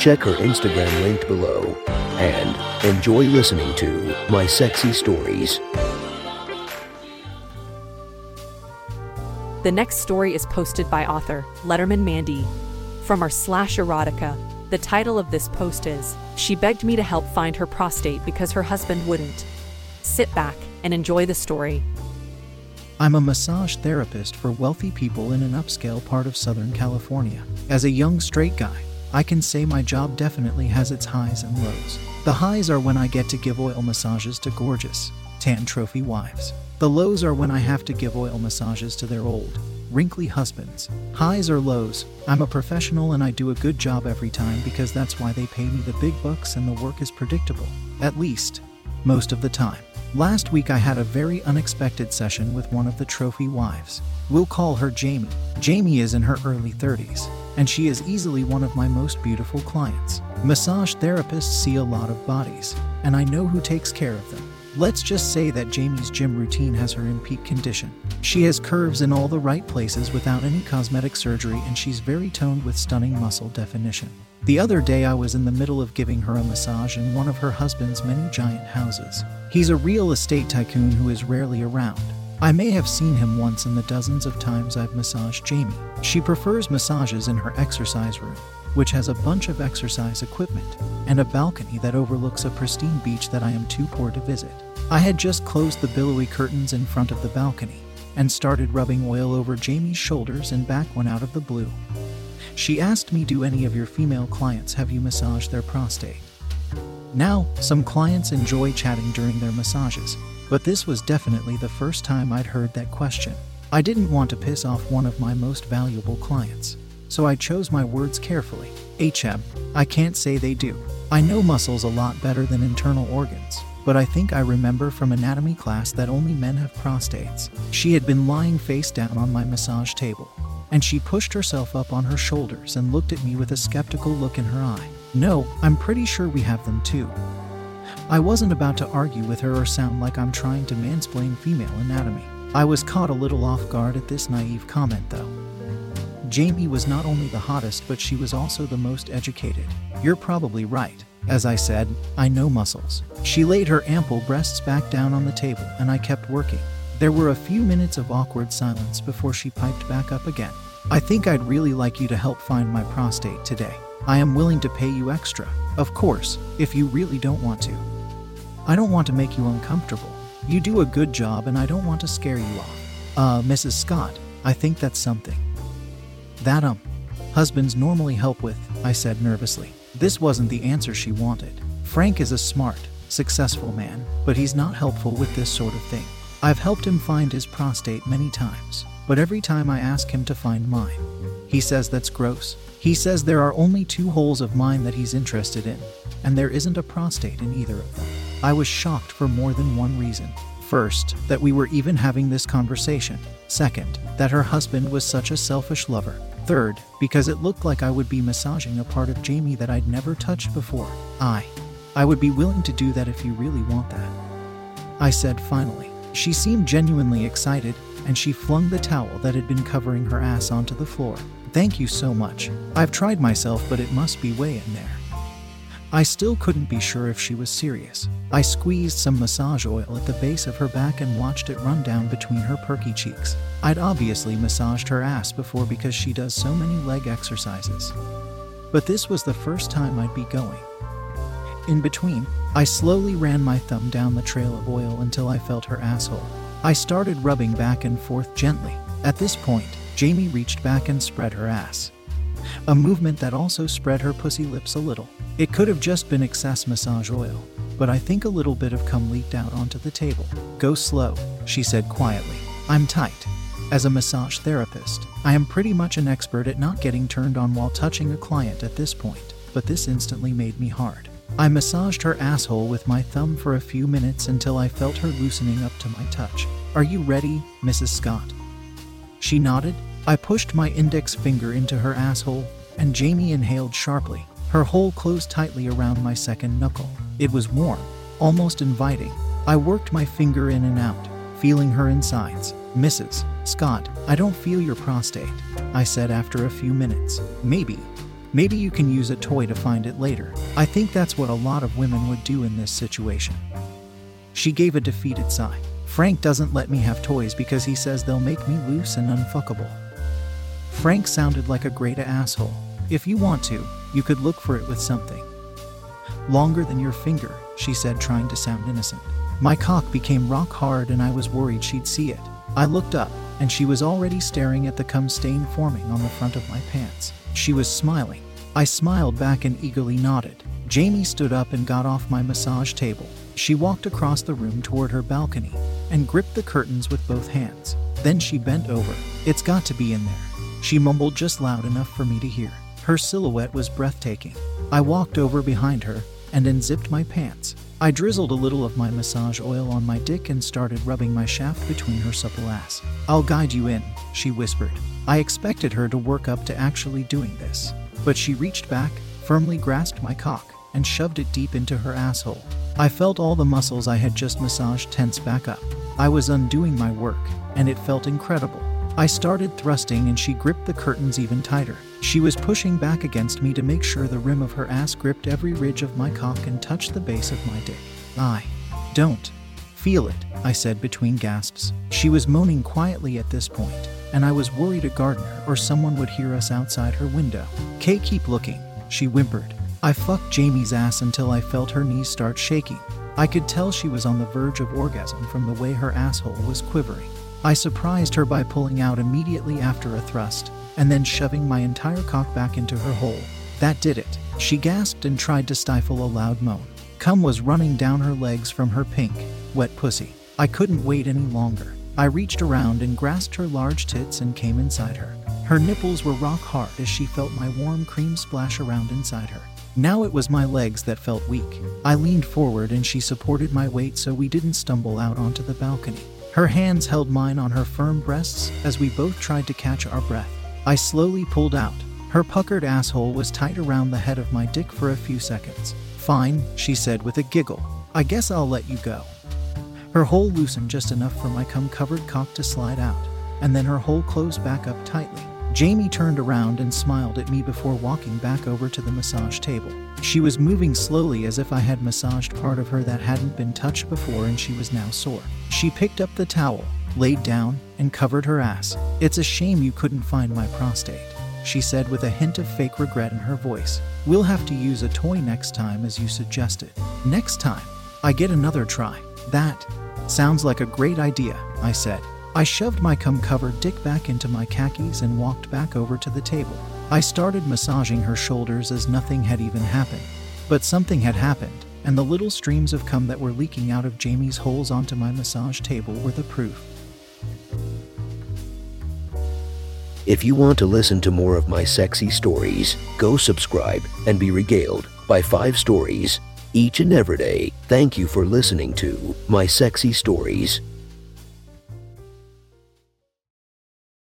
Check her Instagram linked below and enjoy listening to My Sexy Stories. The next story is posted by author Letterman Mandy from our slash erotica. The title of this post is She Begged Me to Help Find Her Prostate Because Her Husband Wouldn't. Sit back and enjoy the story. I'm a massage therapist for wealthy people in an upscale part of Southern California. As a young straight guy, I can say my job definitely has its highs and lows. The highs are when I get to give oil massages to gorgeous, tan trophy wives. The lows are when I have to give oil massages to their old, wrinkly husbands. Highs or lows, I'm a professional and I do a good job every time because that's why they pay me the big bucks and the work is predictable. At least, most of the time. Last week I had a very unexpected session with one of the trophy wives. We'll call her Jamie. Jamie is in her early 30s, and she is easily one of my most beautiful clients. Massage therapists see a lot of bodies, and I know who takes care of them. Let's just say that Jamie's gym routine has her in peak condition. She has curves in all the right places without any cosmetic surgery, and she's very toned with stunning muscle definition. The other day, I was in the middle of giving her a massage in one of her husband's many giant houses. He's a real estate tycoon who is rarely around. I may have seen him once in the dozens of times I've massaged Jamie. She prefers massages in her exercise room, which has a bunch of exercise equipment and a balcony that overlooks a pristine beach that I am too poor to visit. I had just closed the billowy curtains in front of the balcony and started rubbing oil over Jamie's shoulders and back when out of the blue. She asked me, Do any of your female clients have you massaged their prostate? Now, some clients enjoy chatting during their massages, but this was definitely the first time I'd heard that question. I didn't want to piss off one of my most valuable clients, so I chose my words carefully. HM, I can't say they do. I know muscles a lot better than internal organs, but I think I remember from anatomy class that only men have prostates. She had been lying face down on my massage table, and she pushed herself up on her shoulders and looked at me with a skeptical look in her eye. No, I'm pretty sure we have them too. I wasn't about to argue with her or sound like I'm trying to mansplain female anatomy. I was caught a little off guard at this naive comment, though. Jamie was not only the hottest, but she was also the most educated. You're probably right. As I said, I know muscles. She laid her ample breasts back down on the table, and I kept working. There were a few minutes of awkward silence before she piped back up again. I think I'd really like you to help find my prostate today. I am willing to pay you extra, of course, if you really don't want to. I don't want to make you uncomfortable. You do a good job, and I don't want to scare you off. Uh, Mrs. Scott, I think that's something. That, um, husbands normally help with, I said nervously. This wasn't the answer she wanted. Frank is a smart, successful man, but he's not helpful with this sort of thing. I've helped him find his prostate many times, but every time I ask him to find mine, he says that's gross. He says there are only two holes of mine that he's interested in, and there isn't a prostate in either of them. I was shocked for more than one reason. First, that we were even having this conversation. Second, that her husband was such a selfish lover. Third, because it looked like I would be massaging a part of Jamie that I'd never touched before. I. I would be willing to do that if you really want that. I said finally. She seemed genuinely excited, and she flung the towel that had been covering her ass onto the floor. Thank you so much. I've tried myself, but it must be way in there. I still couldn't be sure if she was serious. I squeezed some massage oil at the base of her back and watched it run down between her perky cheeks. I'd obviously massaged her ass before because she does so many leg exercises. But this was the first time I'd be going. In between, I slowly ran my thumb down the trail of oil until I felt her asshole. I started rubbing back and forth gently. At this point, Jamie reached back and spread her ass. A movement that also spread her pussy lips a little. It could have just been excess massage oil, but I think a little bit of cum leaked out onto the table. Go slow, she said quietly. I'm tight. As a massage therapist, I am pretty much an expert at not getting turned on while touching a client at this point, but this instantly made me hard. I massaged her asshole with my thumb for a few minutes until I felt her loosening up to my touch. Are you ready, Mrs. Scott? She nodded. I pushed my index finger into her asshole, and Jamie inhaled sharply. Her hole closed tightly around my second knuckle. It was warm, almost inviting. I worked my finger in and out, feeling her insides. Mrs. Scott, I don't feel your prostate, I said after a few minutes. Maybe. Maybe you can use a toy to find it later. I think that's what a lot of women would do in this situation. She gave a defeated sigh. Frank doesn't let me have toys because he says they'll make me loose and unfuckable. Frank sounded like a great asshole. If you want to, you could look for it with something. Longer than your finger, she said, trying to sound innocent. My cock became rock hard and I was worried she'd see it. I looked up, and she was already staring at the cum stain forming on the front of my pants. She was smiling. I smiled back and eagerly nodded. Jamie stood up and got off my massage table. She walked across the room toward her balcony and gripped the curtains with both hands. Then she bent over. It's got to be in there. She mumbled just loud enough for me to hear. Her silhouette was breathtaking. I walked over behind her and unzipped my pants. I drizzled a little of my massage oil on my dick and started rubbing my shaft between her supple ass. I'll guide you in, she whispered. I expected her to work up to actually doing this, but she reached back, firmly grasped my cock, and shoved it deep into her asshole. I felt all the muscles I had just massaged tense back up. I was undoing my work, and it felt incredible. I started thrusting and she gripped the curtains even tighter. She was pushing back against me to make sure the rim of her ass gripped every ridge of my cock and touched the base of my dick. I don't feel it, I said between gasps. She was moaning quietly at this point, and I was worried a gardener or someone would hear us outside her window. Kay, keep looking, she whimpered. I fucked Jamie's ass until I felt her knees start shaking. I could tell she was on the verge of orgasm from the way her asshole was quivering. I surprised her by pulling out immediately after a thrust, and then shoving my entire cock back into her hole. That did it. She gasped and tried to stifle a loud moan. Cum was running down her legs from her pink, wet pussy. I couldn't wait any longer. I reached around and grasped her large tits and came inside her. Her nipples were rock hard as she felt my warm cream splash around inside her. Now it was my legs that felt weak. I leaned forward and she supported my weight so we didn't stumble out onto the balcony. Her hands held mine on her firm breasts as we both tried to catch our breath. I slowly pulled out. Her puckered asshole was tight around the head of my dick for a few seconds. Fine, she said with a giggle. I guess I'll let you go. Her hole loosened just enough for my cum covered cock to slide out, and then her hole closed back up tightly. Jamie turned around and smiled at me before walking back over to the massage table. She was moving slowly as if I had massaged part of her that hadn't been touched before and she was now sore. She picked up the towel, laid down, and covered her ass. It's a shame you couldn't find my prostate, she said with a hint of fake regret in her voice. We'll have to use a toy next time as you suggested. Next time, I get another try. That sounds like a great idea, I said. I shoved my cum covered dick back into my khakis and walked back over to the table. I started massaging her shoulders as nothing had even happened. But something had happened, and the little streams of cum that were leaking out of Jamie's holes onto my massage table were the proof. If you want to listen to more of my sexy stories, go subscribe and be regaled by five stories each and every day. Thank you for listening to My Sexy Stories.